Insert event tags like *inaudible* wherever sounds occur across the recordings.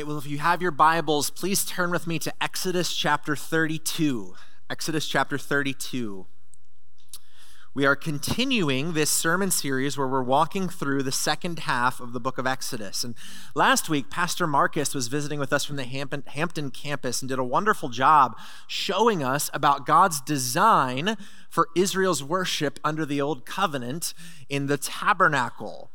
right, well, if you have your Bibles, please turn with me to Exodus chapter 32. Exodus chapter 32. We are continuing this sermon series where we're walking through the second half of the book of Exodus. And last week, Pastor Marcus was visiting with us from the Hampton, Hampton campus and did a wonderful job showing us about God's design for Israel's worship under the old covenant in the tabernacle.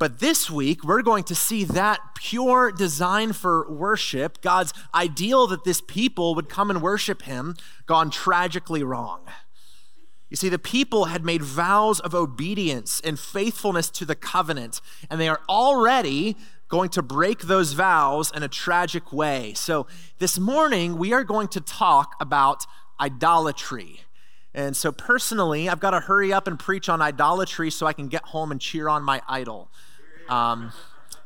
But this week, we're going to see that pure design for worship, God's ideal that this people would come and worship Him, gone tragically wrong. You see, the people had made vows of obedience and faithfulness to the covenant, and they are already going to break those vows in a tragic way. So, this morning, we are going to talk about idolatry. And so, personally, I've got to hurry up and preach on idolatry so I can get home and cheer on my idol. Um,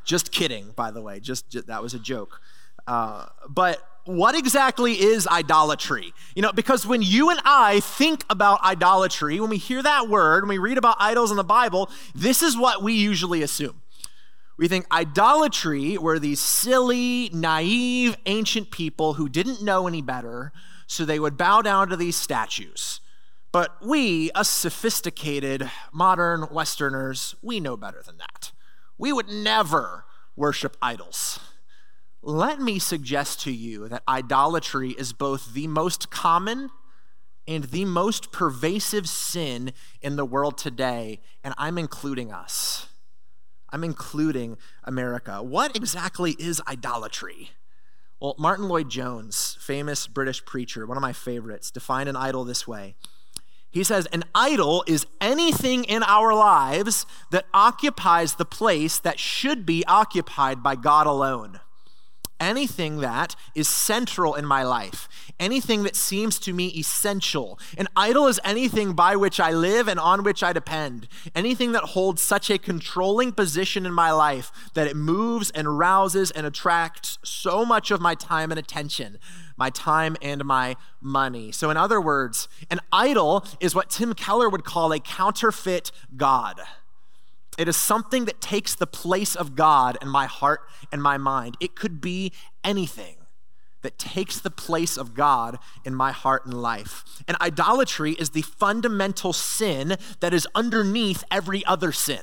just kidding, by the way. Just, just that was a joke. Uh, but what exactly is idolatry? You know, because when you and I think about idolatry, when we hear that word, when we read about idols in the Bible, this is what we usually assume. We think idolatry were these silly, naive, ancient people who didn't know any better, so they would bow down to these statues. But we, us sophisticated, modern Westerners, we know better than that. We would never worship idols. Let me suggest to you that idolatry is both the most common and the most pervasive sin in the world today, and I'm including us. I'm including America. What exactly is idolatry? Well, Martyn Lloyd-Jones, famous British preacher, one of my favorites, defined an idol this way he says, An idol is anything in our lives that occupies the place that should be occupied by God alone. Anything that is central in my life, anything that seems to me essential. An idol is anything by which I live and on which I depend. Anything that holds such a controlling position in my life that it moves and rouses and attracts so much of my time and attention my time and my money. So, in other words, an idol is what Tim Keller would call a counterfeit God. It is something that takes the place of God in my heart and my mind. It could be anything that takes the place of God in my heart and life. And idolatry is the fundamental sin that is underneath every other sin.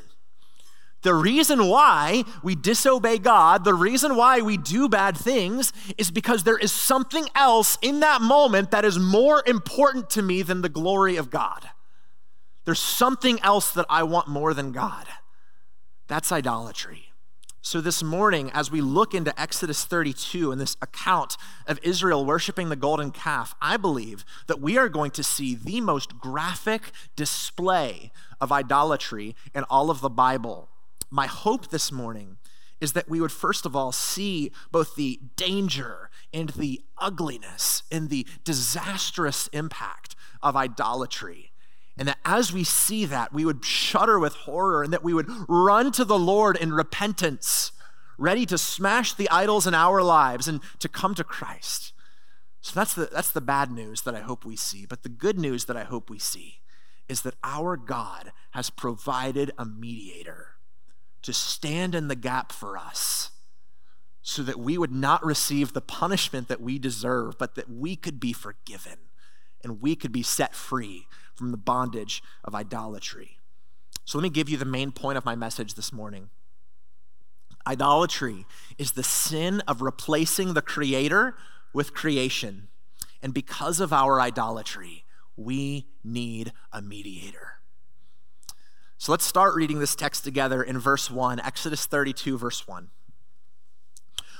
The reason why we disobey God, the reason why we do bad things, is because there is something else in that moment that is more important to me than the glory of God. There's something else that I want more than God. That's idolatry. So, this morning, as we look into Exodus 32 and this account of Israel worshiping the golden calf, I believe that we are going to see the most graphic display of idolatry in all of the Bible my hope this morning is that we would first of all see both the danger and the ugliness and the disastrous impact of idolatry. And that as we see that, we would shudder with horror and that we would run to the Lord in repentance, ready to smash the idols in our lives and to come to Christ. So that's the, that's the bad news that I hope we see. But the good news that I hope we see is that our God has provided a mediator to stand in the gap for us so that we would not receive the punishment that we deserve, but that we could be forgiven and we could be set free from the bondage of idolatry. So let me give you the main point of my message this morning. Idolatry is the sin of replacing the Creator with creation. And because of our idolatry, we need a mediator. So let's start reading this text together in verse 1, Exodus 32, verse 1.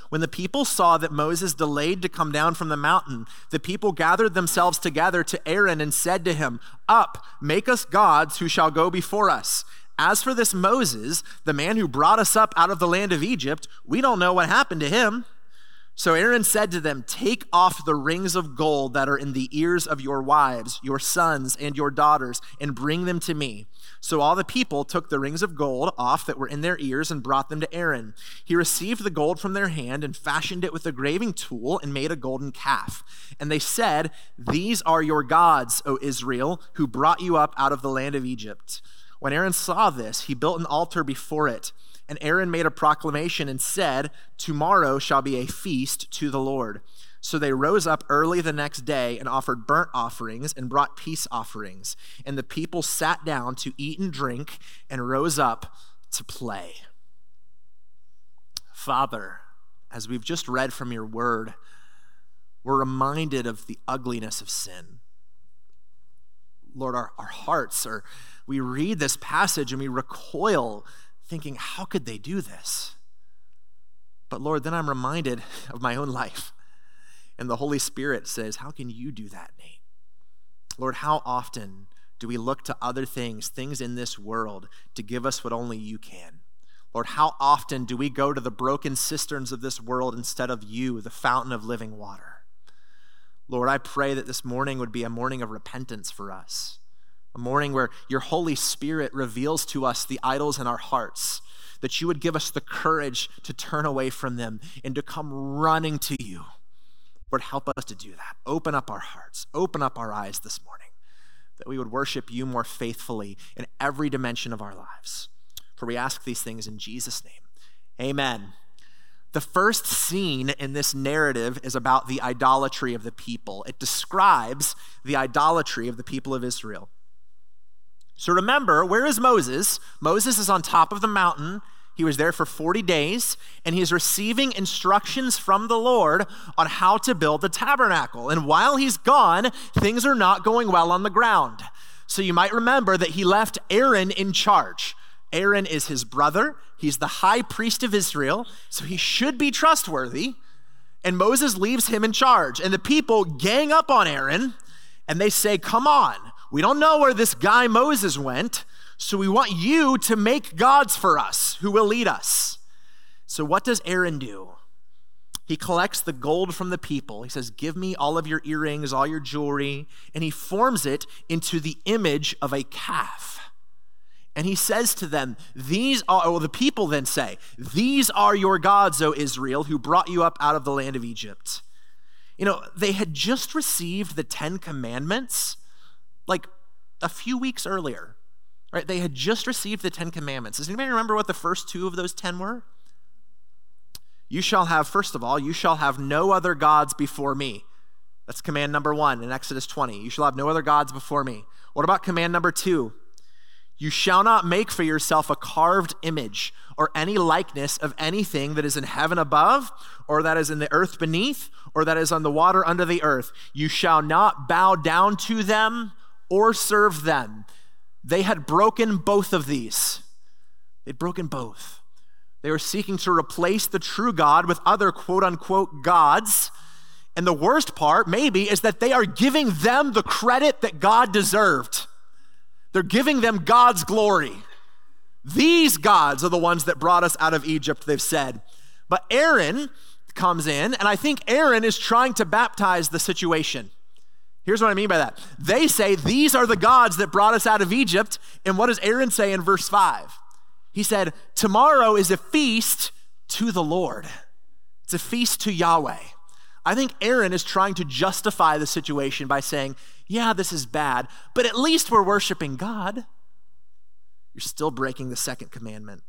When the people saw that Moses delayed to come down from the mountain, the people gathered themselves together to Aaron and said to him, Up, make us gods who shall go before us. As for this Moses, the man who brought us up out of the land of Egypt, we don't know what happened to him. So Aaron said to them, Take off the rings of gold that are in the ears of your wives, your sons, and your daughters, and bring them to me. So all the people took the rings of gold off that were in their ears and brought them to Aaron. He received the gold from their hand and fashioned it with a graving tool and made a golden calf. And they said, These are your gods, O Israel, who brought you up out of the land of Egypt. When Aaron saw this, he built an altar before it And Aaron made a proclamation and said, Tomorrow shall be a feast to the Lord. So they rose up early the next day and offered burnt offerings and brought peace offerings. And the people sat down to eat and drink and rose up to play. Father, as we've just read from your word, we're reminded of the ugliness of sin. Lord, our, our hearts are, we read this passage and we recoil thinking, how could they do this? But Lord, then I'm reminded of my own life. And the Holy Spirit says, How can you do that, Nate? Lord, how often do we look to other things, things in this world, to give us what only you can? Lord, how often do we go to the broken cisterns of this world instead of you, the fountain of living water? Lord, I pray that this morning would be a morning of repentance for us, a morning where your Holy Spirit reveals to us the idols in our hearts, that you would give us the courage to turn away from them and to come running to you. Lord, help us to do that. Open up our hearts, open up our eyes this morning, that we would worship you more faithfully in every dimension of our lives. For we ask these things in Jesus' name. Amen. The first scene in this narrative is about the idolatry of the people. It describes the idolatry of the people of Israel. So remember, where is Moses? Moses is on top of the mountain. He was there for 40 days, and he's receiving instructions from the Lord on how to build the tabernacle. And while he's gone, things are not going well on the ground. So you might remember that he left Aaron in charge. Aaron is his brother. He's the high priest of Israel, so he should be trustworthy. And Moses leaves him in charge. And the people gang up on Aaron and they say, Come on, we don't know where this guy Moses went, so we want you to make gods for us who will lead us. So, what does Aaron do? He collects the gold from the people. He says, Give me all of your earrings, all your jewelry, and he forms it into the image of a calf. And he says to them, These are, well, the people then say, These are your gods, O Israel, who brought you up out of the land of Egypt. You know, they had just received the Ten Commandments like a few weeks earlier, right? They had just received the Ten Commandments. Does anybody remember what the first two of those ten were? You shall have, first of all, you shall have no other gods before me. That's command number one in Exodus 20. You shall have no other gods before me. What about command number two? You shall not make for yourself a carved image or any likeness of anything that is in heaven above, or that is in the earth beneath, or that is on the water under the earth. You shall not bow down to them or serve them. They had broken both of these. They'd broken both. They were seeking to replace the true God with other quote unquote gods. And the worst part, maybe, is that they are giving them the credit that God deserved. They're giving them God's glory. These gods are the ones that brought us out of Egypt, they've said. But Aaron comes in, and I think Aaron is trying to baptize the situation. Here's what I mean by that. They say, These are the gods that brought us out of Egypt. And what does Aaron say in verse 5? He said, Tomorrow is a feast to the Lord, it's a feast to Yahweh. I think Aaron is trying to justify the situation by saying, yeah, this is bad, but at least we're worshiping God. You're still breaking the second commandment.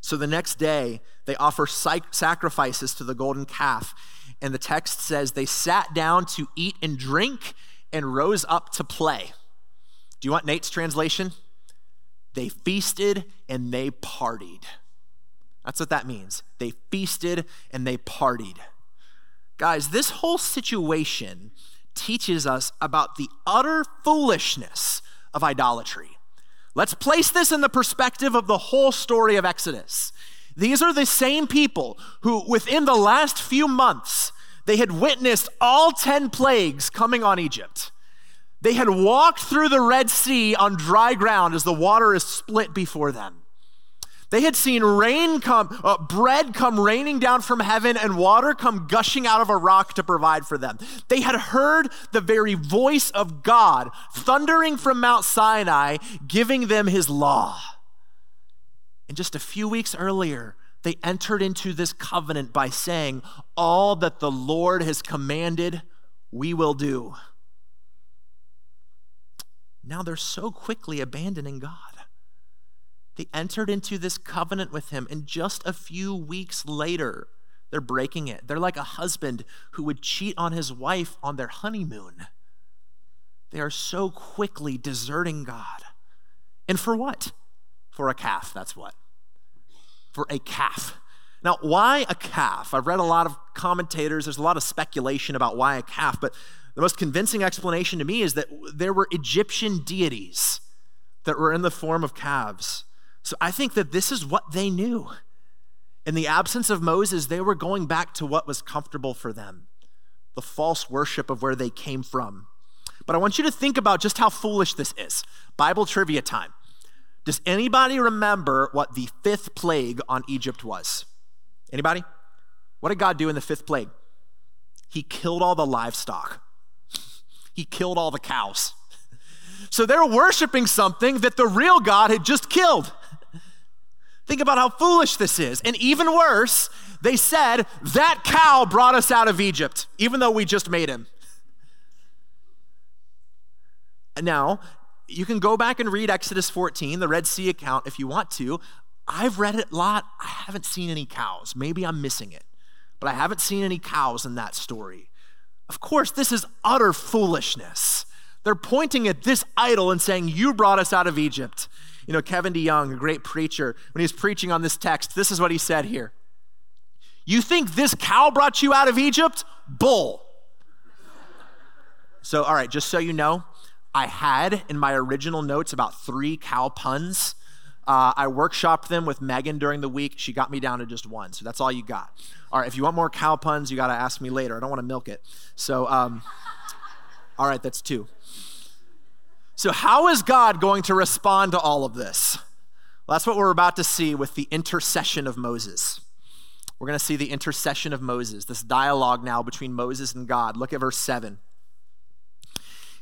So the next day, they offer sacrifices to the golden calf. And the text says they sat down to eat and drink and rose up to play. Do you want Nate's translation? They feasted and they partied. That's what that means. They feasted and they partied. Guys, this whole situation teaches us about the utter foolishness of idolatry. Let's place this in the perspective of the whole story of Exodus. These are the same people who, within the last few months, they had witnessed all 10 plagues coming on Egypt. They had walked through the Red Sea on dry ground as the water is split before them. They had seen rain come, uh, bread come raining down from heaven, and water come gushing out of a rock to provide for them. They had heard the very voice of God thundering from Mount Sinai, giving them his law. And just a few weeks earlier, they entered into this covenant by saying, All that the Lord has commanded, we will do. Now they're so quickly abandoning God. They entered into this covenant with him, and just a few weeks later, they're breaking it. They're like a husband who would cheat on his wife on their honeymoon. They are so quickly deserting God. And for what? For a calf, that's what. For a calf. Now, why a calf? I've read a lot of commentators, there's a lot of speculation about why a calf, but the most convincing explanation to me is that there were Egyptian deities that were in the form of calves. So I think that this is what they knew. In the absence of Moses, they were going back to what was comfortable for them the false worship of where they came from. But I want you to think about just how foolish this is. Bible trivia time. Does anybody remember what the fifth plague on Egypt was? Anybody? What did God do in the fifth plague? He killed all the livestock. He killed all the cows. *laughs* So they're worshiping something that the real God had just killed. *laughs* Think about how foolish this is. And even worse, they said, That cow brought us out of Egypt, even though we just made him. *laughs* Now, you can go back and read Exodus 14, the Red Sea account, if you want to. I've read it a lot. I haven't seen any cows. Maybe I'm missing it, but I haven't seen any cows in that story. Of course, this is utter foolishness. They're pointing at this idol and saying, You brought us out of Egypt. You know, Kevin DeYoung, a great preacher, when he was preaching on this text, this is what he said here. You think this cow brought you out of Egypt? Bull. So, all right, just so you know, I had in my original notes about three cow puns. Uh, I workshopped them with Megan during the week. She got me down to just one. So that's all you got. All right, if you want more cow puns, you got to ask me later. I don't want to milk it. So, um, all right, that's two. So, how is God going to respond to all of this? Well, that's what we're about to see with the intercession of Moses. We're going to see the intercession of Moses, this dialogue now between Moses and God. Look at verse 7.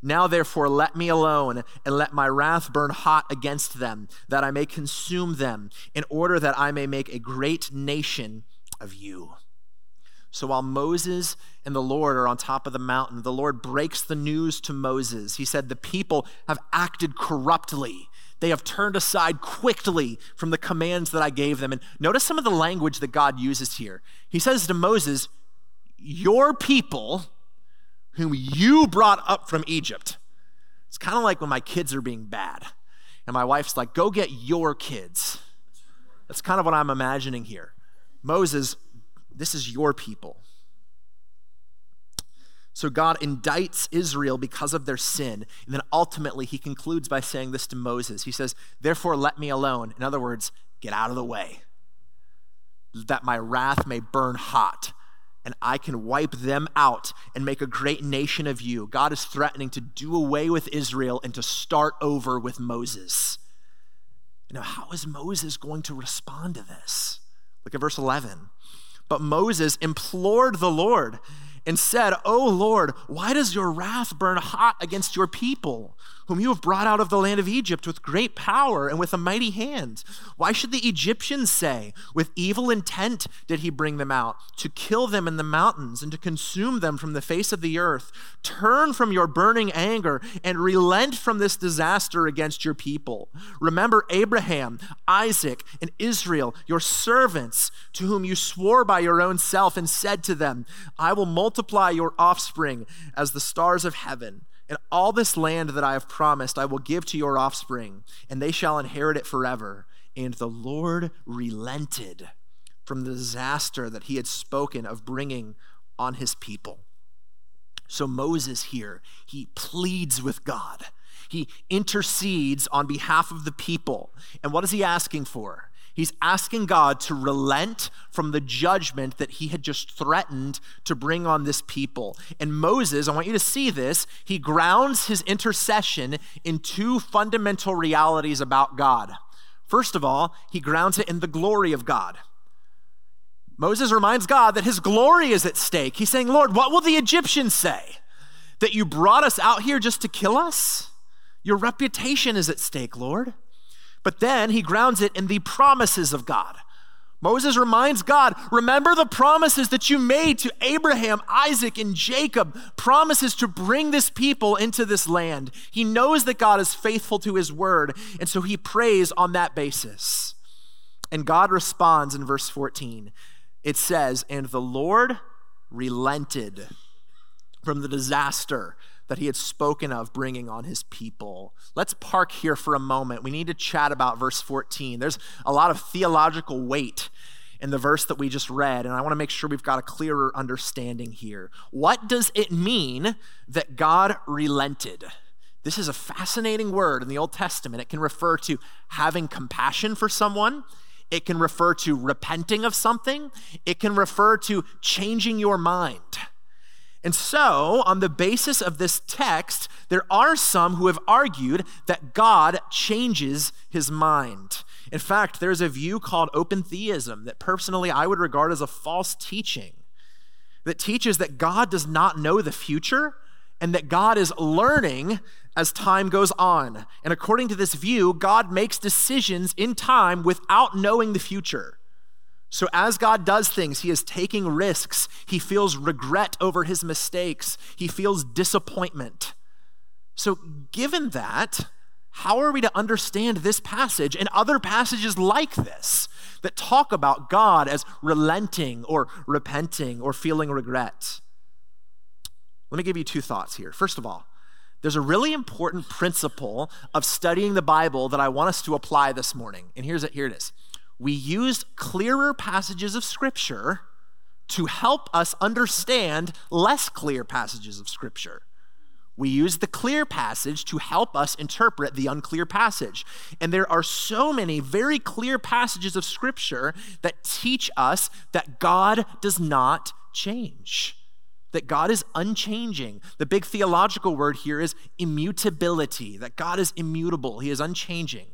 Now, therefore, let me alone and let my wrath burn hot against them, that I may consume them, in order that I may make a great nation of you. So while Moses and the Lord are on top of the mountain, the Lord breaks the news to Moses. He said, The people have acted corruptly. They have turned aside quickly from the commands that I gave them. And notice some of the language that God uses here. He says to Moses, Your people, whom you brought up from Egypt. It's kind of like when my kids are being bad. And my wife's like, Go get your kids. That's kind of what I'm imagining here. Moses this is your people. So God indicts Israel because of their sin. And then ultimately, he concludes by saying this to Moses. He says, Therefore, let me alone. In other words, get out of the way, that my wrath may burn hot and I can wipe them out and make a great nation of you. God is threatening to do away with Israel and to start over with Moses. Now, how is Moses going to respond to this? Look at verse 11. But Moses implored the Lord and said, O Lord, why does your wrath burn hot against your people? Whom you have brought out of the land of Egypt with great power and with a mighty hand. Why should the Egyptians say, With evil intent did he bring them out, to kill them in the mountains and to consume them from the face of the earth? Turn from your burning anger and relent from this disaster against your people. Remember Abraham, Isaac, and Israel, your servants, to whom you swore by your own self and said to them, I will multiply your offspring as the stars of heaven and all this land that I have promised I will give to your offspring, and they shall inherit it forever. And the Lord relented from the disaster that he had spoken of bringing on his people. So Moses here, he pleads with God. He intercedes on behalf of the people. And what is he asking for? He's asking God to relent from the judgment that he had just threatened to bring on this people. And Moses, I want you to see this, he grounds his intercession in two fundamental realities about God. First of all, he grounds it in the glory of God. Moses reminds God that his glory is at stake. He's saying, Lord, what will the Egyptians say? That you brought us out here just to kill us? Your reputation is at stake, Lord. But then he grounds it in the promises of God. Moses reminds God, remember the promises that you made to Abraham, Isaac, and Jacob, promises to bring this people into this land. He knows that God is faithful to his word, and so he prays on that basis. And God responds in verse 14. It says, And the Lord relented from the disaster that he had spoken of bringing on his people. Let's park here for a moment. We need to chat about verse 14. There's a lot of theological weight in the verse that we just read, and I want to make sure we've got a clearer understanding here. What does it mean that God relented? This is a fascinating word in the Old Testament. It can refer to having compassion for someone. It can refer to repenting of something. It can refer to changing your mind. And so, on the basis of this text, there are some who have argued that God changes his mind. In fact, there's a view called open theism that personally I would regard as a false teaching that teaches that God does not know the future and that God is learning as time goes on. And according to this view, God makes decisions in time without knowing the future. So, as God does things, He is taking risks. He feels regret over His mistakes, He feels disappointment. So, given that, how are we to understand this passage and other passages like this that talk about God as relenting or repenting or feeling regret? Let me give you two thoughts here. First of all, there's a really important principle of studying the Bible that I want us to apply this morning. And here's it, here it is we used clearer passages of Scripture to help us understand less clear passages of Scripture. We use the clear passage to help us interpret the unclear passage. And there are so many very clear passages of Scripture that teach us that God does not change, that God is unchanging. The big theological word here is immutability, that God is immutable, He is unchanging.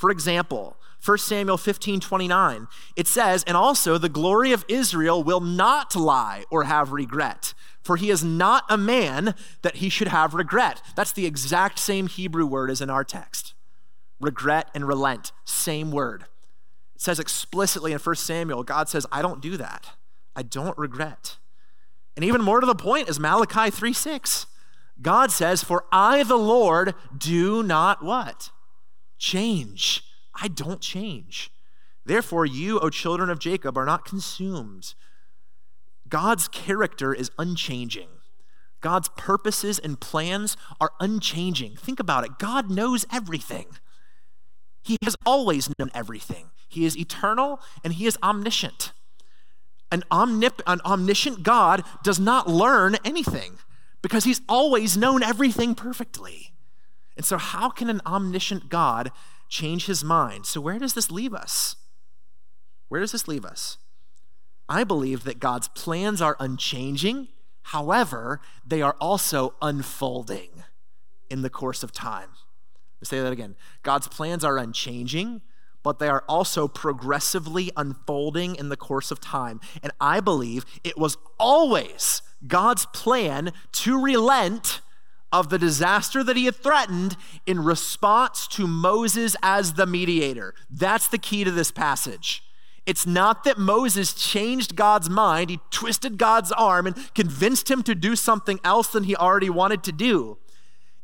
For example, 1 Samuel 15 29, it says, And also the glory of Israel will not lie or have regret, for he is not a man that he should have regret. That's the exact same Hebrew word as in our text. Regret and relent, same word. It says explicitly in 1 Samuel, God says, I don't do that. I don't regret. And even more to the point is Malachi 3 6. God says, For I, the Lord, do not what? Change. I don't change. Therefore, you, O children of Jacob, are not consumed. God's character is unchanging. God's purposes and plans are unchanging. Think about it. God knows everything. He has always known everything. He is eternal and he is omniscient. An, omnip- an omniscient God does not learn anything because he's always known everything perfectly. And so, how can an omniscient God change his mind? So, where does this leave us? Where does this leave us? I believe that God's plans are unchanging. However, they are also unfolding in the course of time. Let's say that again. God's plans are unchanging, but they are also progressively unfolding in the course of time. And I believe it was always God's plan to relent of the disaster that he had threatened in response to Moses as the mediator. That's the key to this passage. It's not that Moses changed God's mind, he twisted God's arm and convinced him to do something else than he already wanted to do.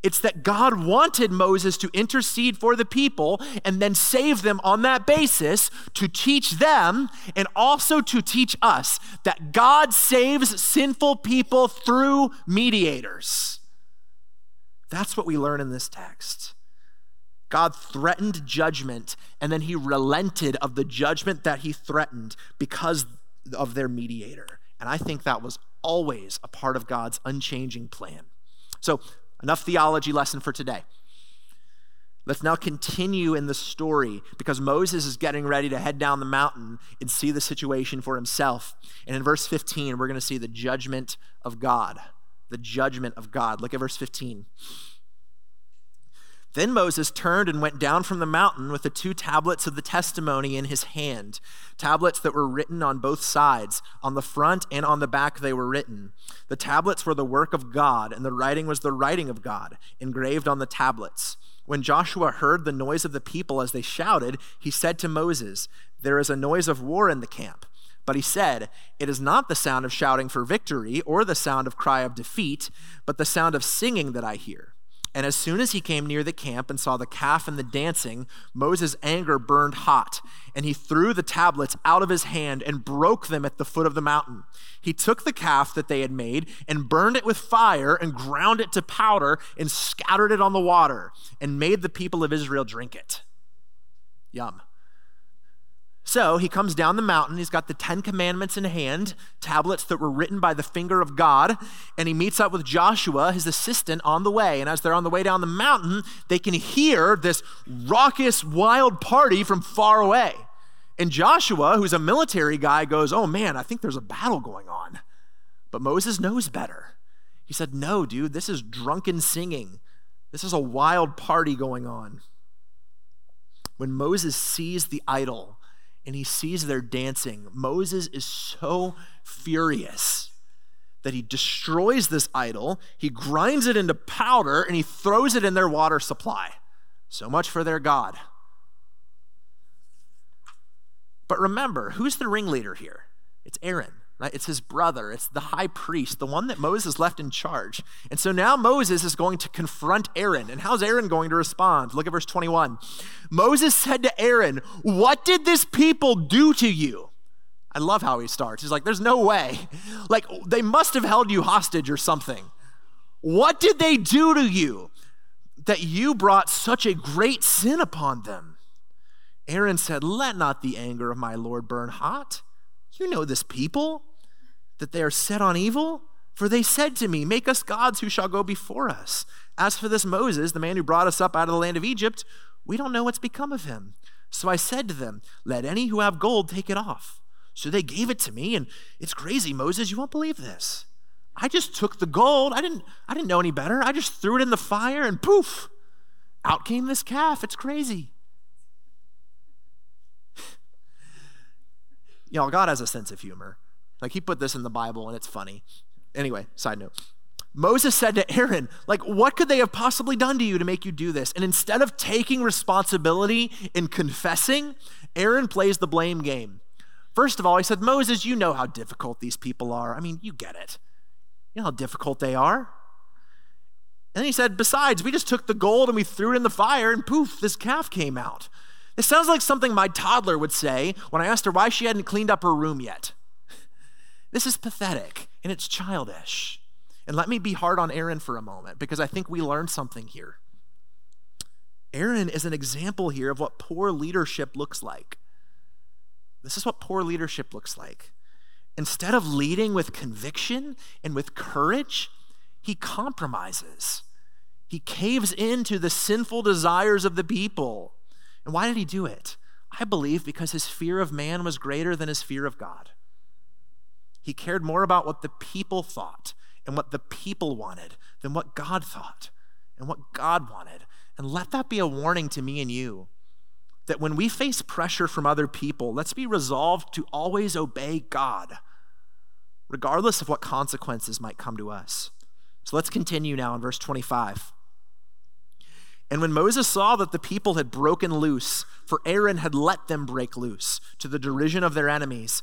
It's that God wanted Moses to intercede for the people and then save them on that basis to teach them and also to teach us that God saves sinful people through mediators. That's what we learn in this text. God threatened judgment, and then he relented of the judgment that he threatened because of their mediator. And I think that was always a part of God's unchanging plan. So, enough theology lesson for today. Let's now continue in the story because Moses is getting ready to head down the mountain and see the situation for himself. And in verse 15, we're going to see the judgment of God the judgment of God. Look at verse 15. Then Moses turned and went down from the mountain with the two tablets of the testimony in his hand, tablets that were written on both sides. On the front and on the back they were written. The tablets were the work of God, and the writing was the writing of God, engraved on the tablets. When Joshua heard the noise of the people as they shouted, he said to Moses, There is a noise of war in the camp. But he said, It is not the sound of shouting for victory or the sound of cry of defeat, but the sound of singing that I hear. And as soon as he came near the camp and saw the calf and the dancing, Moses' anger burned hot, and he threw the tablets out of his hand and broke them at the foot of the mountain. He took the calf that they had made and burned it with fire and ground it to powder and scattered it on the water and made the people of Israel drink it. Yum. So he comes down the mountain. He's got the Ten Commandments in hand, tablets that were written by the finger of God. And he meets up with Joshua, his assistant, on the way. And as they're on the way down the mountain, they can hear this raucous, wild party from far away. And Joshua, who's a military guy, goes, Oh man, I think there's a battle going on. But Moses knows better. He said, No, dude, this is drunken singing. This is a wild party going on. When Moses sees the idol, and he sees their dancing. Moses is so furious that he destroys this idol, he grinds it into powder, and he throws it in their water supply. So much for their God. But remember, who's the ringleader here? It's Aaron. Right? It's his brother, it's the high priest, the one that Moses left in charge. And so now Moses is going to confront Aaron. And how's Aaron going to respond? Look at verse 21. Moses said to Aaron, What did this people do to you? I love how he starts. He's like, There's no way. Like, they must have held you hostage or something. What did they do to you that you brought such a great sin upon them? Aaron said, Let not the anger of my Lord burn hot. You know this people, that they are set on evil? For they said to me, Make us gods who shall go before us. As for this Moses, the man who brought us up out of the land of Egypt, we don't know what's become of him. So I said to them, Let any who have gold take it off. So they gave it to me, and it's crazy, Moses, you won't believe this. I just took the gold. I didn't, I didn't know any better. I just threw it in the fire, and poof, out came this calf. It's crazy. You know, God has a sense of humor. Like he put this in the Bible and it's funny. Anyway, side note. Moses said to Aaron, like, what could they have possibly done to you to make you do this? And instead of taking responsibility and confessing, Aaron plays the blame game. First of all, he said, Moses, you know how difficult these people are. I mean, you get it. You know how difficult they are. And then he said, besides, we just took the gold and we threw it in the fire, and poof, this calf came out. It sounds like something my toddler would say when I asked her why she hadn't cleaned up her room yet. *laughs* This is pathetic and it's childish. And let me be hard on Aaron for a moment because I think we learned something here. Aaron is an example here of what poor leadership looks like. This is what poor leadership looks like. Instead of leading with conviction and with courage, he compromises. He caves into the sinful desires of the people. And why did he do it? I believe because his fear of man was greater than his fear of God. He cared more about what the people thought and what the people wanted than what God thought and what God wanted. And let that be a warning to me and you that when we face pressure from other people, let's be resolved to always obey God, regardless of what consequences might come to us. So let's continue now in verse 25. And when Moses saw that the people had broken loose, for Aaron had let them break loose, to the derision of their enemies,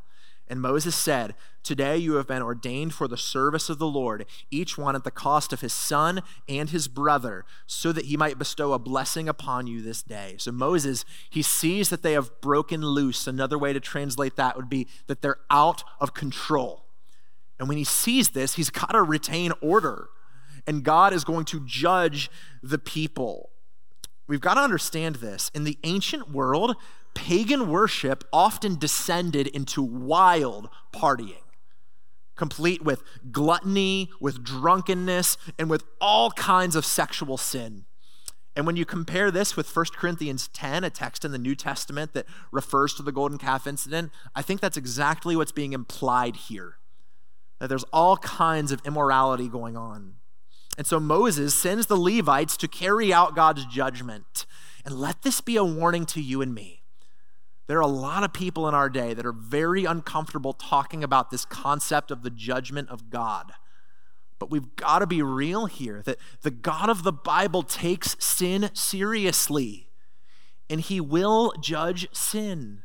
And Moses said, Today you have been ordained for the service of the Lord, each one at the cost of his son and his brother, so that he might bestow a blessing upon you this day. So Moses, he sees that they have broken loose. Another way to translate that would be that they're out of control. And when he sees this, he's got to retain order. And God is going to judge the people we've got to understand this. In the ancient world, pagan worship often descended into wild partying, complete with gluttony, with drunkenness, and with all kinds of sexual sin. And when you compare this with 1 Corinthians 10, a text in the New Testament that refers to the golden calf incident, I think that's exactly what's being implied here. That there's all kinds of immorality going on. And so Moses sends the Levites to carry out God's judgment. And let this be a warning to you and me. There are a lot of people in our day that are very uncomfortable talking about this concept of the judgment of God. But we've got to be real here that the God of the Bible takes sin seriously and he will judge sin.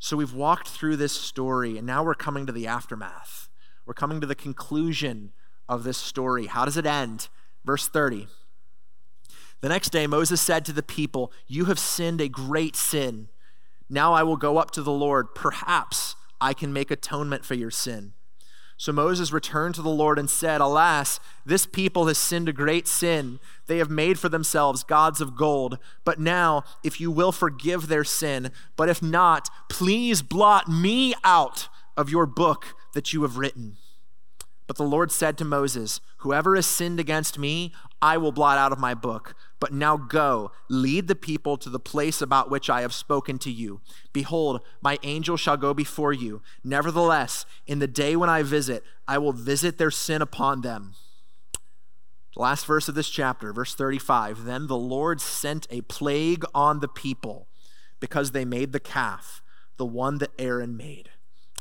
So we've walked through this story and now we're coming to the aftermath. We're coming to the conclusion of this story. How does it end? Verse 30. The next day, Moses said to the people, You have sinned a great sin. Now I will go up to the Lord. Perhaps I can make atonement for your sin. So Moses returned to the Lord and said, Alas, this people has sinned a great sin. They have made for themselves gods of gold. But now, if you will forgive their sin, but if not, please blot me out of your book that you have written. But the Lord said to Moses, Whoever has sinned against me, I will blot out of my book. But now go, lead the people to the place about which I have spoken to you. Behold, my angel shall go before you. Nevertheless, in the day when I visit, I will visit their sin upon them. The last verse of this chapter, verse 35 Then the Lord sent a plague on the people because they made the calf, the one that Aaron made.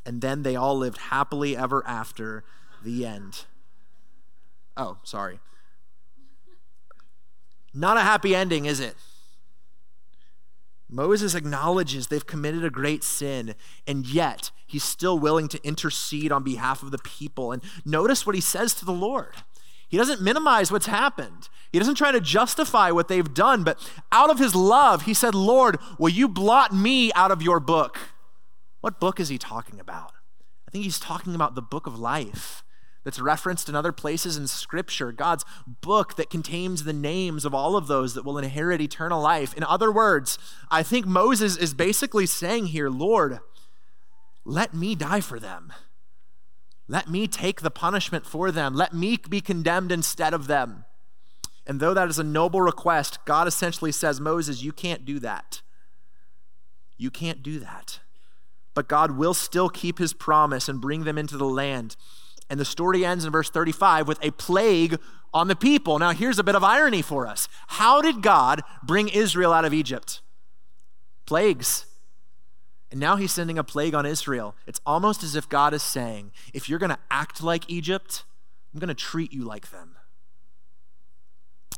And then they all lived happily ever after the end. Oh, sorry. Not a happy ending, is it? Moses acknowledges they've committed a great sin, and yet he's still willing to intercede on behalf of the people. And notice what he says to the Lord. He doesn't minimize what's happened. He doesn't try to justify what they've done, but out of his love, he said, Lord, will you blot me out of your book? What book is he talking about? I think he's talking about the book of life that's referenced in other places in Scripture, God's book that contains the names of all of those that will inherit eternal life. In other words, I think Moses is basically saying here, Lord, let me die for them. Let me take the punishment for them. Let me be condemned instead of them. And though that is a noble request, God essentially says, Moses, you can't do that. You can't do that. But God will still keep his promise and bring them into the land and the story ends in verse 35 with a plague on the people. Now, here's a bit of irony for us. How did God bring Israel out of Egypt? Plagues. And now he's sending a plague on Israel. It's almost as if God is saying, if you're going to act like Egypt, I'm going to treat you like them.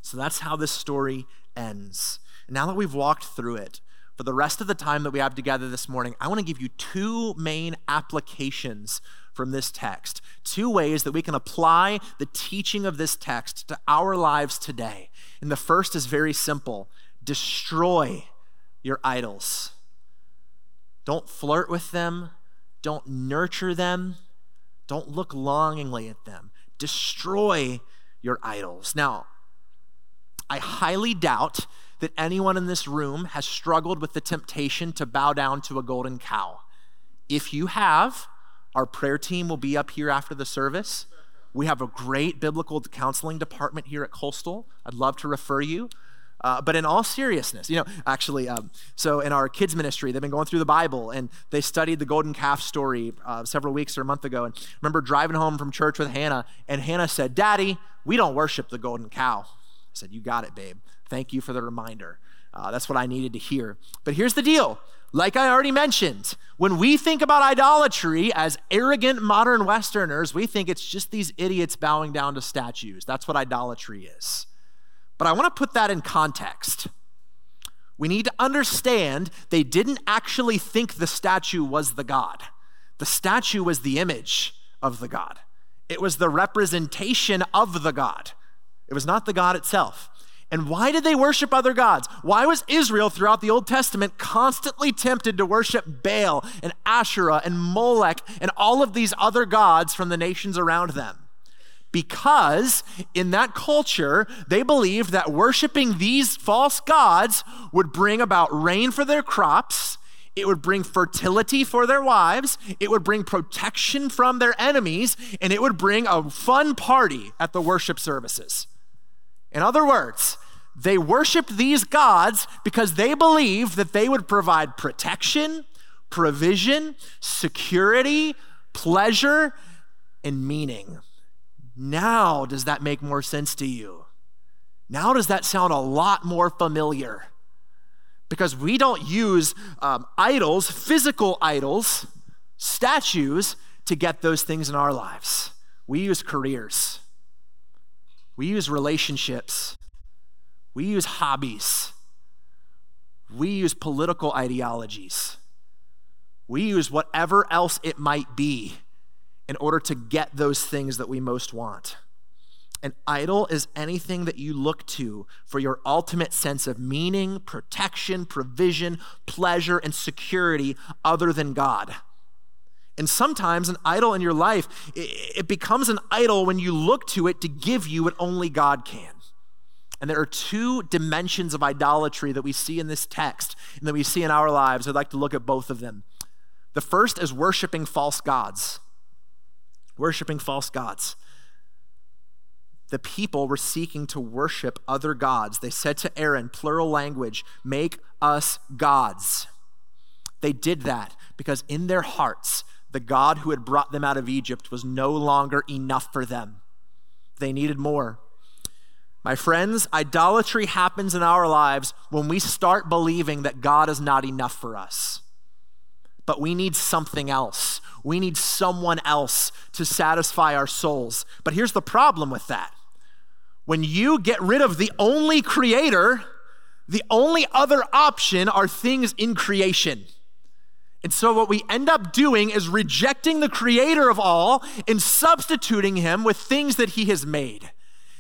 So that's how this story ends. Now that we've walked through it, for the rest of the time that we have together this morning, I want to give you two main applications from this text. Two ways that we can apply the teaching of this text to our lives today. And the first is very simple destroy your idols. Don't flirt with them, don't nurture them, don't look longingly at them. Destroy your idols. Now, I highly doubt that anyone in this room has struggled with the temptation to bow down to a golden cow. If you have, our prayer team will be up here after the service. We have a great biblical counseling department here at Coastal. I'd love to refer you. Uh, but in all seriousness, you know, actually, um, so in our kids' ministry, they've been going through the Bible and they studied the golden calf story uh, several weeks or a month ago. And I remember driving home from church with Hannah, and Hannah said, Daddy, we don't worship the golden cow. Said, You got it, babe. Thank you for the reminder. Uh, that's what I needed to hear. But here's the deal like I already mentioned, when we think about idolatry as arrogant modern Westerners, we think it's just these idiots bowing down to statues. That's what idolatry is. But I want to put that in context. We need to understand they didn't actually think the statue was the God, the statue was the image of the God, it was the representation of the God, it was not the God itself. And why did they worship other gods? Why was Israel throughout the Old Testament constantly tempted to worship Baal and Asherah and Molech and all of these other gods from the nations around them? because in that culture, they believed that worshiping these false gods would bring about rain for their crops, it would bring fertility for their wives, it would bring protection from their enemies, and it would bring a fun party at the worship services. In other words, they worshiped these gods because they believed that they would provide protection, provision, security, pleasure, and meaning. Now, does that make more sense to you? Now, does that sound a lot more familiar? Because we don't use um, idols, physical idols, statues, to get those things in our lives. We use careers, we use relationships, we use hobbies, we use political ideologies, we use whatever else it might be in order to get those things that we most want. An idol is anything that you look to for your ultimate sense of meaning, protection, provision, pleasure, and security other than God. And sometimes an idol in your life, it becomes an idol when you look to it to give you what only God can. And there are two dimensions of idolatry that we see in this text and that we see in our lives. I'd like to look at both of them. The first is worshiping false gods. Worshiping false gods. The people were seeking to worship other gods. They said to Aaron, plural language, make us gods. They did that because in their hearts, the God who had brought them out of Egypt was no longer enough for them. They needed more. My friends, idolatry happens in our lives when we start believing that God is not enough for us. But we need something else. We need someone else to satisfy our souls. But here's the problem with that when you get rid of the only creator, the only other option are things in creation. And so, what we end up doing is rejecting the creator of all and substituting him with things that he has made.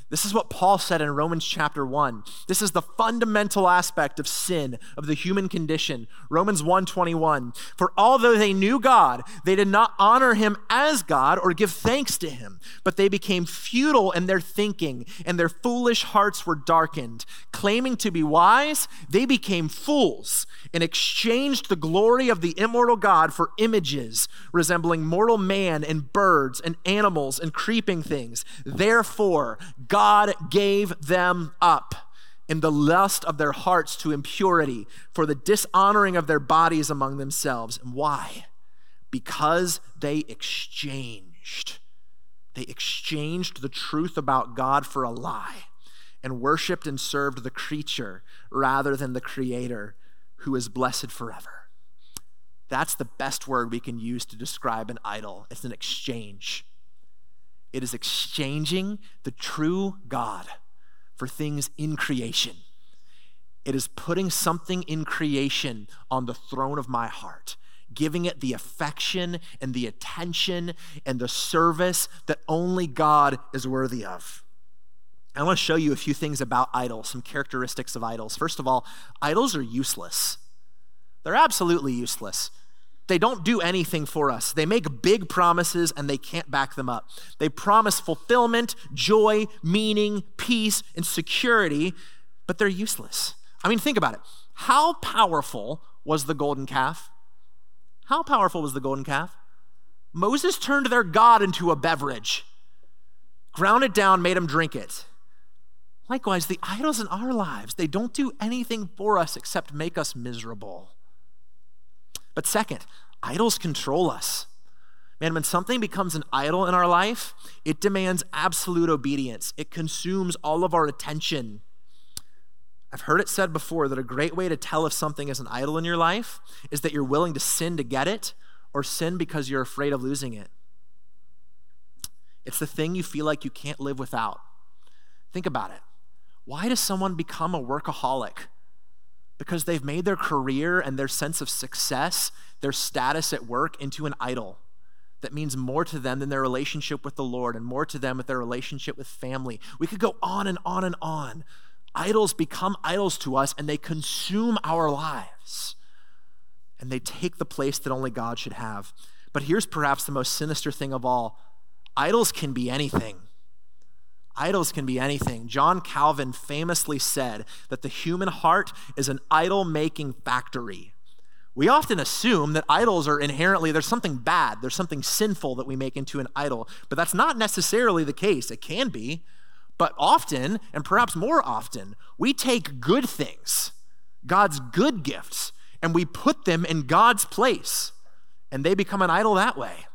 This is what Paul said in Romans chapter 1. This is the fundamental aspect of sin, of the human condition. Romans 1:21. For although they knew God, they did not honor him as God or give thanks to him, but they became futile in their thinking, and their foolish hearts were darkened. Claiming to be wise, they became fools and exchanged the glory of the immortal God for images resembling mortal man and birds and animals and creeping things. Therefore, God gave them up in the lust of their hearts to impurity for the dishonoring of their bodies among themselves. And why? Because they exchanged. They exchanged the truth about God for a lie and worshiped and served the creature rather than the creator who is blessed forever. That's the best word we can use to describe an idol. It's an exchange. It is exchanging the true God for things in creation. It is putting something in creation on the throne of my heart, giving it the affection and the attention and the service that only God is worthy of. I want to show you a few things about idols, some characteristics of idols. First of all, idols are useless. They're absolutely useless. They don't do anything for us. They make big promises and they can't back them up. They promise fulfillment, joy, meaning, peace, and security, but they're useless. I mean, think about it. How powerful was the golden calf? How powerful was the golden calf? Moses turned their God into a beverage, ground it down, made him drink it. Likewise, the idols in our lives, they don't do anything for us except make us miserable. But second, idols control us. Man, when something becomes an idol in our life, it demands absolute obedience. It consumes all of our attention. I've heard it said before that a great way to tell if something is an idol in your life is that you're willing to sin to get it or sin because you're afraid of losing it. It's the thing you feel like you can't live without. Think about it. Why does someone become a workaholic? because they've made their career and their sense of success, their status at work, into an idol that means more to them than their relationship with the Lord and more to them with their relationship with family. We could go on and on and on. Idols become idols to us and they consume our lives. And they take the place that only God should have. But here's perhaps the most sinister thing of all idols can be anything. Idols can be anything. John Calvin famously said that the human heart is an idol making factory. We often assume that idols are inherently, there's something bad, there's something sinful that we make into an idol, but that's not necessarily the case. It can be, but often, and perhaps more often, we take good things, God's good gifts, and we put them in God's place, and they become an idol that way.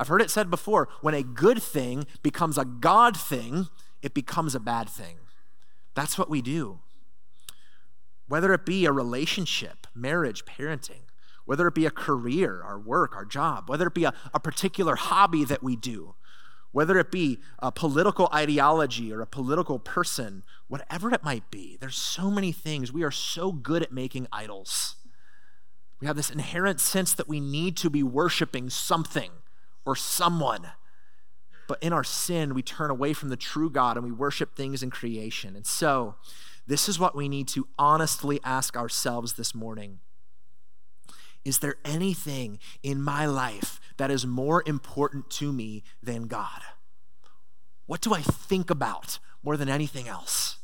I've heard it said before when a good thing becomes a God thing, it becomes a bad thing. That's what we do. Whether it be a relationship, marriage, parenting, whether it be a career, our work, our job, whether it be a, a particular hobby that we do, whether it be a political ideology or a political person, whatever it might be, there's so many things. We are so good at making idols. We have this inherent sense that we need to be worshiping something or someone. But in our sin, we turn away from the true God and we worship things in creation. And so, this is what we need to honestly ask ourselves this morning. Is there anything in my life that is more important to me than God? What do I think about more than anything else?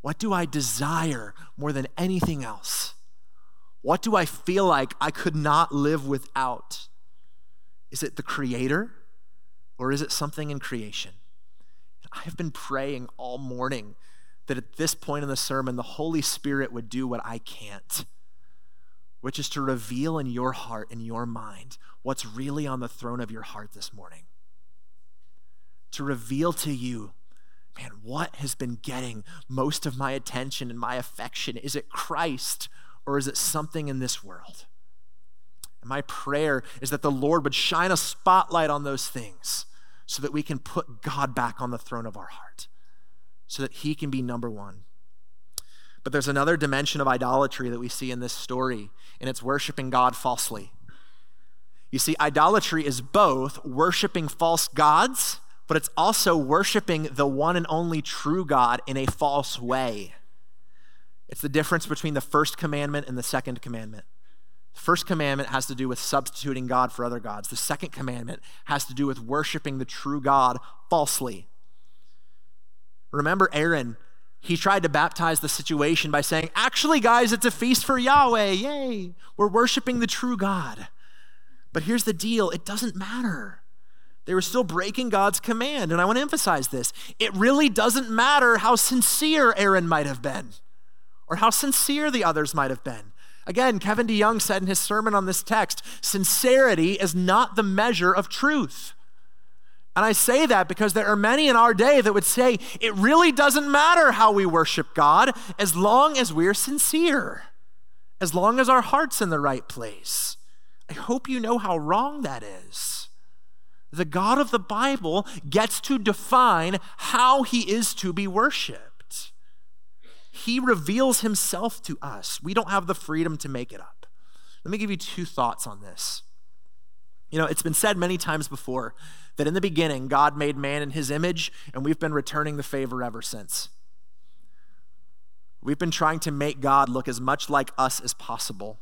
What do I desire more than anything else? What do I feel like I could not live without? Is it the Creator or is it something in creation? I have been praying all morning that at this point in the sermon, the Holy Spirit would do what I can't, which is to reveal in your heart in your mind what's really on the throne of your heart this morning. To reveal to you, man, what has been getting most of my attention and my affection? Is it Christ or is it something in this world? And my prayer is that the Lord would shine a spotlight on those things so that we can put God back on the throne of our heart so that he can be number one. But there's another dimension of idolatry that we see in this story, and it's worshiping God falsely. You see, idolatry is both worshiping false gods, but it's also worshiping the one and only true God in a false way. It's the difference between the first commandment and the second commandment. The first commandment has to do with substituting God for other gods. The second commandment has to do with worshiping the true God falsely. Remember Aaron, he tried to baptize the situation by saying, Actually, guys, it's a feast for Yahweh. Yay. We're worshiping the true God. But here's the deal it doesn't matter. They were still breaking God's command. And I want to emphasize this it really doesn't matter how sincere Aaron might have been or how sincere the others might have been. Again, Kevin DeYoung said in his sermon on this text sincerity is not the measure of truth. And I say that because there are many in our day that would say it really doesn't matter how we worship God as long as we're sincere, as long as our heart's in the right place. I hope you know how wrong that is. The God of the Bible gets to define how he is to be worshiped. He reveals himself to us. We don't have the freedom to make it up. Let me give you two thoughts on this. You know, it's been said many times before that in the beginning, God made man in his image, and we've been returning the favor ever since. We've been trying to make God look as much like us as possible.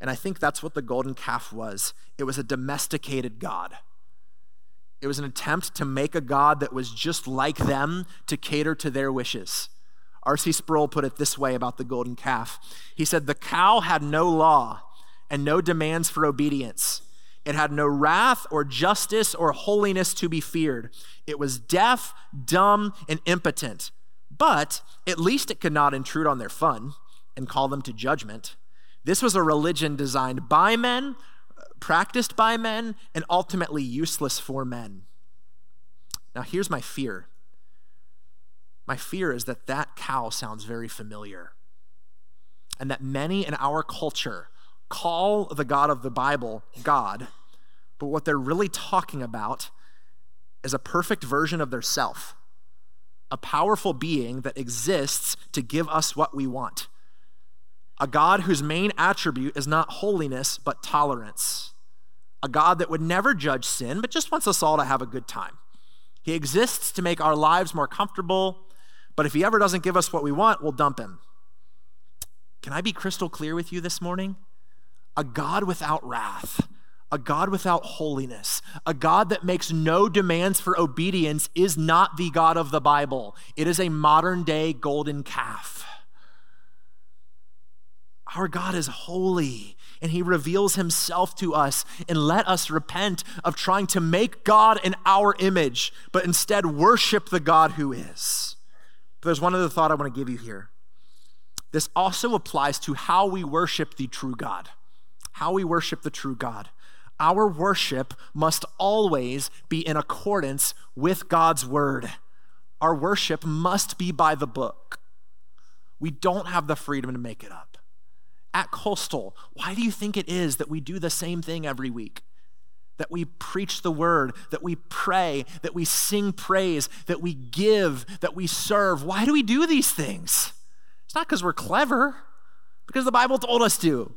And I think that's what the golden calf was it was a domesticated God. It was an attempt to make a God that was just like them to cater to their wishes. R.C. Sproul put it this way about the golden calf. He said, The cow had no law and no demands for obedience. It had no wrath or justice or holiness to be feared. It was deaf, dumb, and impotent. But at least it could not intrude on their fun and call them to judgment. This was a religion designed by men, practiced by men, and ultimately useless for men. Now, here's my fear. My fear is that that cow sounds very familiar, and that many in our culture call the God of the Bible God, but what they're really talking about is a perfect version of their self, a powerful being that exists to give us what we want. A God whose main attribute is not holiness, but tolerance. A God that would never judge sin, but just wants us all to have a good time. He exists to make our lives more comfortable, but if he ever doesn't give us what we want, we'll dump him. Can I be crystal clear with you this morning? a God without wrath, a God without holiness, a God that makes no demands for obedience, is not the God of the Bible. It is a modern day golden calf. Our God is holy and he reveals himself to us. And let us repent of trying to make God in our image, but instead worship the God who is. But there's one other thought I want to give you here. This also applies to how we worship the true God. How we worship the true God. Our worship must always be in accordance with God's word. Our worship must be by the book. We don't have the freedom to make it up. At Coastal, why do you think it is that we do the same thing every week? That we preach the word, that we pray, that we sing praise, that we give, that we serve. Why do we do these things? It's not because we're clever, because the Bible told us to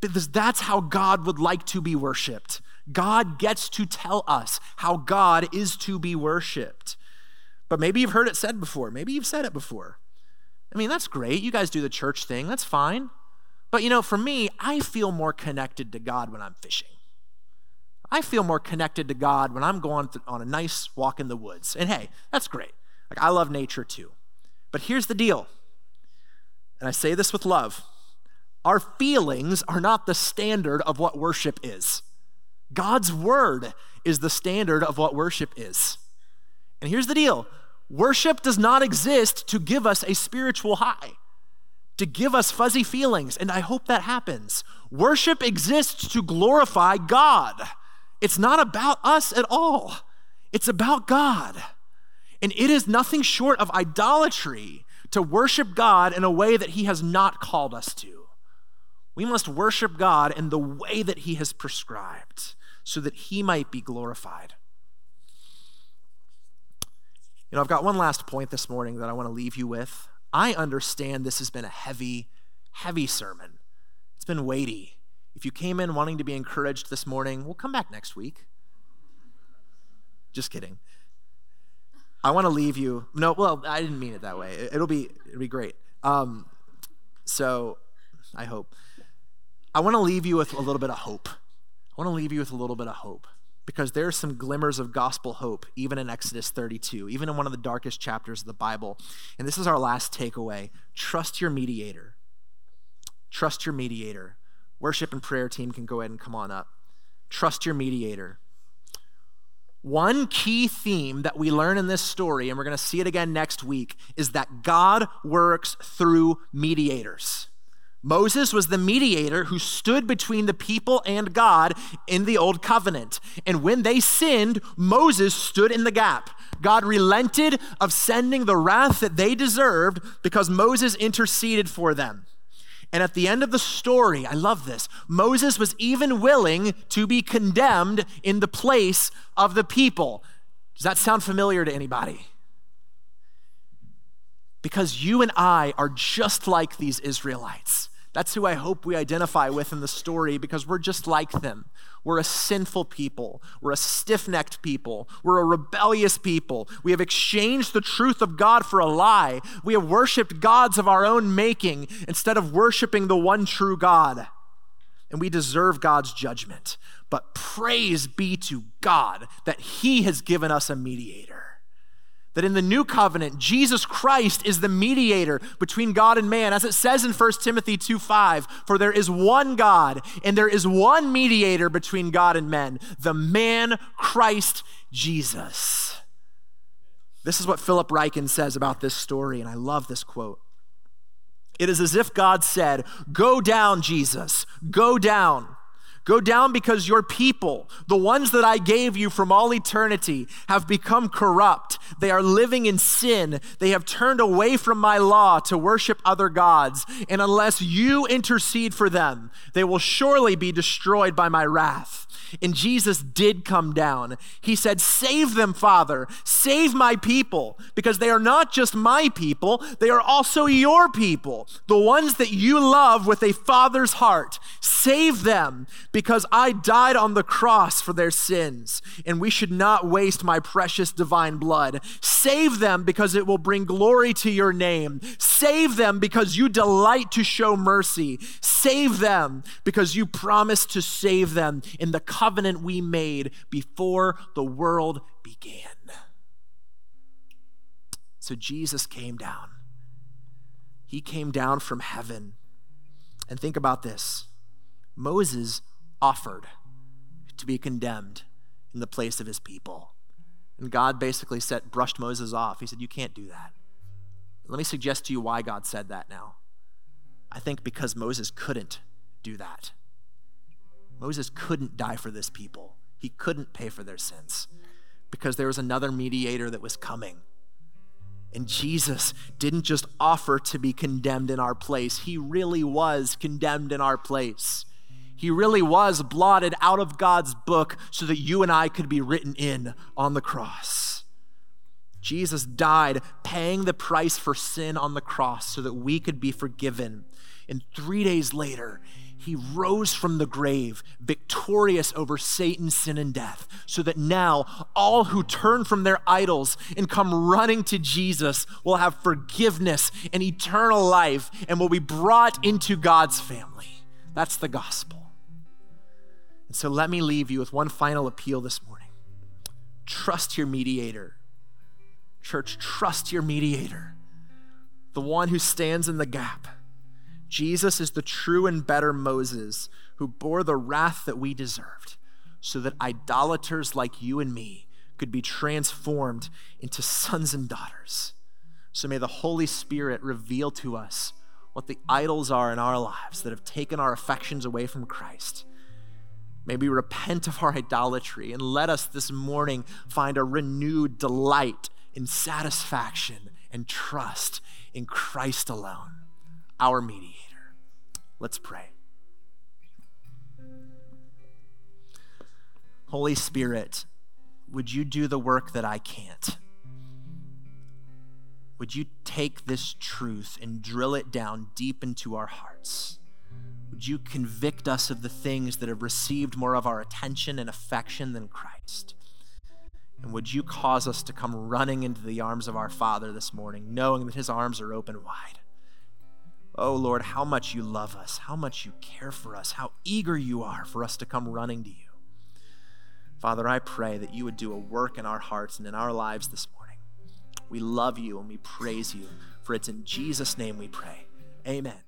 because that's how God would like to be worshiped. God gets to tell us how God is to be worshiped. But maybe you've heard it said before. Maybe you've said it before. I mean, that's great. You guys do the church thing. That's fine. But you know, for me, I feel more connected to God when I'm fishing. I feel more connected to God when I'm going on a nice walk in the woods. And hey, that's great. Like I love nature too. But here's the deal. And I say this with love. Our feelings are not the standard of what worship is. God's word is the standard of what worship is. And here's the deal worship does not exist to give us a spiritual high, to give us fuzzy feelings, and I hope that happens. Worship exists to glorify God. It's not about us at all, it's about God. And it is nothing short of idolatry to worship God in a way that He has not called us to. We must worship God in the way that He has prescribed so that He might be glorified. You know, I've got one last point this morning that I want to leave you with. I understand this has been a heavy, heavy sermon. It's been weighty. If you came in wanting to be encouraged this morning, we'll come back next week. Just kidding. I want to leave you. No, well, I didn't mean it that way. It'll be it'll be great. Um, so, I hope. I want to leave you with a little bit of hope. I want to leave you with a little bit of hope because there are some glimmers of gospel hope, even in Exodus 32, even in one of the darkest chapters of the Bible. And this is our last takeaway trust your mediator. Trust your mediator. Worship and prayer team can go ahead and come on up. Trust your mediator. One key theme that we learn in this story, and we're going to see it again next week, is that God works through mediators. Moses was the mediator who stood between the people and God in the old covenant. And when they sinned, Moses stood in the gap. God relented of sending the wrath that they deserved because Moses interceded for them. And at the end of the story, I love this, Moses was even willing to be condemned in the place of the people. Does that sound familiar to anybody? Because you and I are just like these Israelites. That's who I hope we identify with in the story because we're just like them. We're a sinful people. We're a stiff necked people. We're a rebellious people. We have exchanged the truth of God for a lie. We have worshiped gods of our own making instead of worshiping the one true God. And we deserve God's judgment. But praise be to God that He has given us a mediator that in the new covenant, Jesus Christ is the mediator between God and man. As it says in 1 Timothy 2 5, for there is one God and there is one mediator between God and men, the man Christ Jesus. This is what Philip Ryken says about this story, and I love this quote. It is as if God said, Go down, Jesus, go down. Go down because your people, the ones that I gave you from all eternity, have become corrupt. They are living in sin. They have turned away from my law to worship other gods. And unless you intercede for them, they will surely be destroyed by my wrath. And Jesus did come down. He said, Save them, Father. Save my people, because they are not just my people, they are also your people, the ones that you love with a father's heart. Save them because I died on the cross for their sins, and we should not waste my precious divine blood. Save them because it will bring glory to your name. Save them because you delight to show mercy. Save them because you promised to save them in the covenant we made before the world began. So Jesus came down. He came down from heaven. And think about this Moses offered to be condemned in the place of his people. And God basically said, brushed Moses off. He said, You can't do that. Let me suggest to you why God said that now. I think because Moses couldn't do that. Moses couldn't die for this people, he couldn't pay for their sins because there was another mediator that was coming. And Jesus didn't just offer to be condemned in our place, he really was condemned in our place. He really was blotted out of God's book so that you and I could be written in on the cross. Jesus died paying the price for sin on the cross so that we could be forgiven. And three days later, he rose from the grave, victorious over Satan, sin, and death, so that now all who turn from their idols and come running to Jesus will have forgiveness and eternal life and will be brought into God's family. That's the gospel. And so let me leave you with one final appeal this morning trust your mediator. Church, trust your mediator, the one who stands in the gap Jesus is the true and better Moses who bore the wrath that we deserved so that idolaters like you and me could be transformed into sons and daughters. So may the Holy Spirit reveal to us what the idols are in our lives that have taken our affections away from Christ. May we repent of our idolatry and let us this morning find a renewed delight in satisfaction and trust in Christ alone, our mediator. Let's pray. Holy Spirit, would you do the work that I can't? Would you take this truth and drill it down deep into our hearts? Would you convict us of the things that have received more of our attention and affection than Christ? And would you cause us to come running into the arms of our Father this morning, knowing that his arms are open wide? Oh Lord, how much you love us, how much you care for us, how eager you are for us to come running to you. Father, I pray that you would do a work in our hearts and in our lives this morning. We love you and we praise you, for it's in Jesus' name we pray. Amen.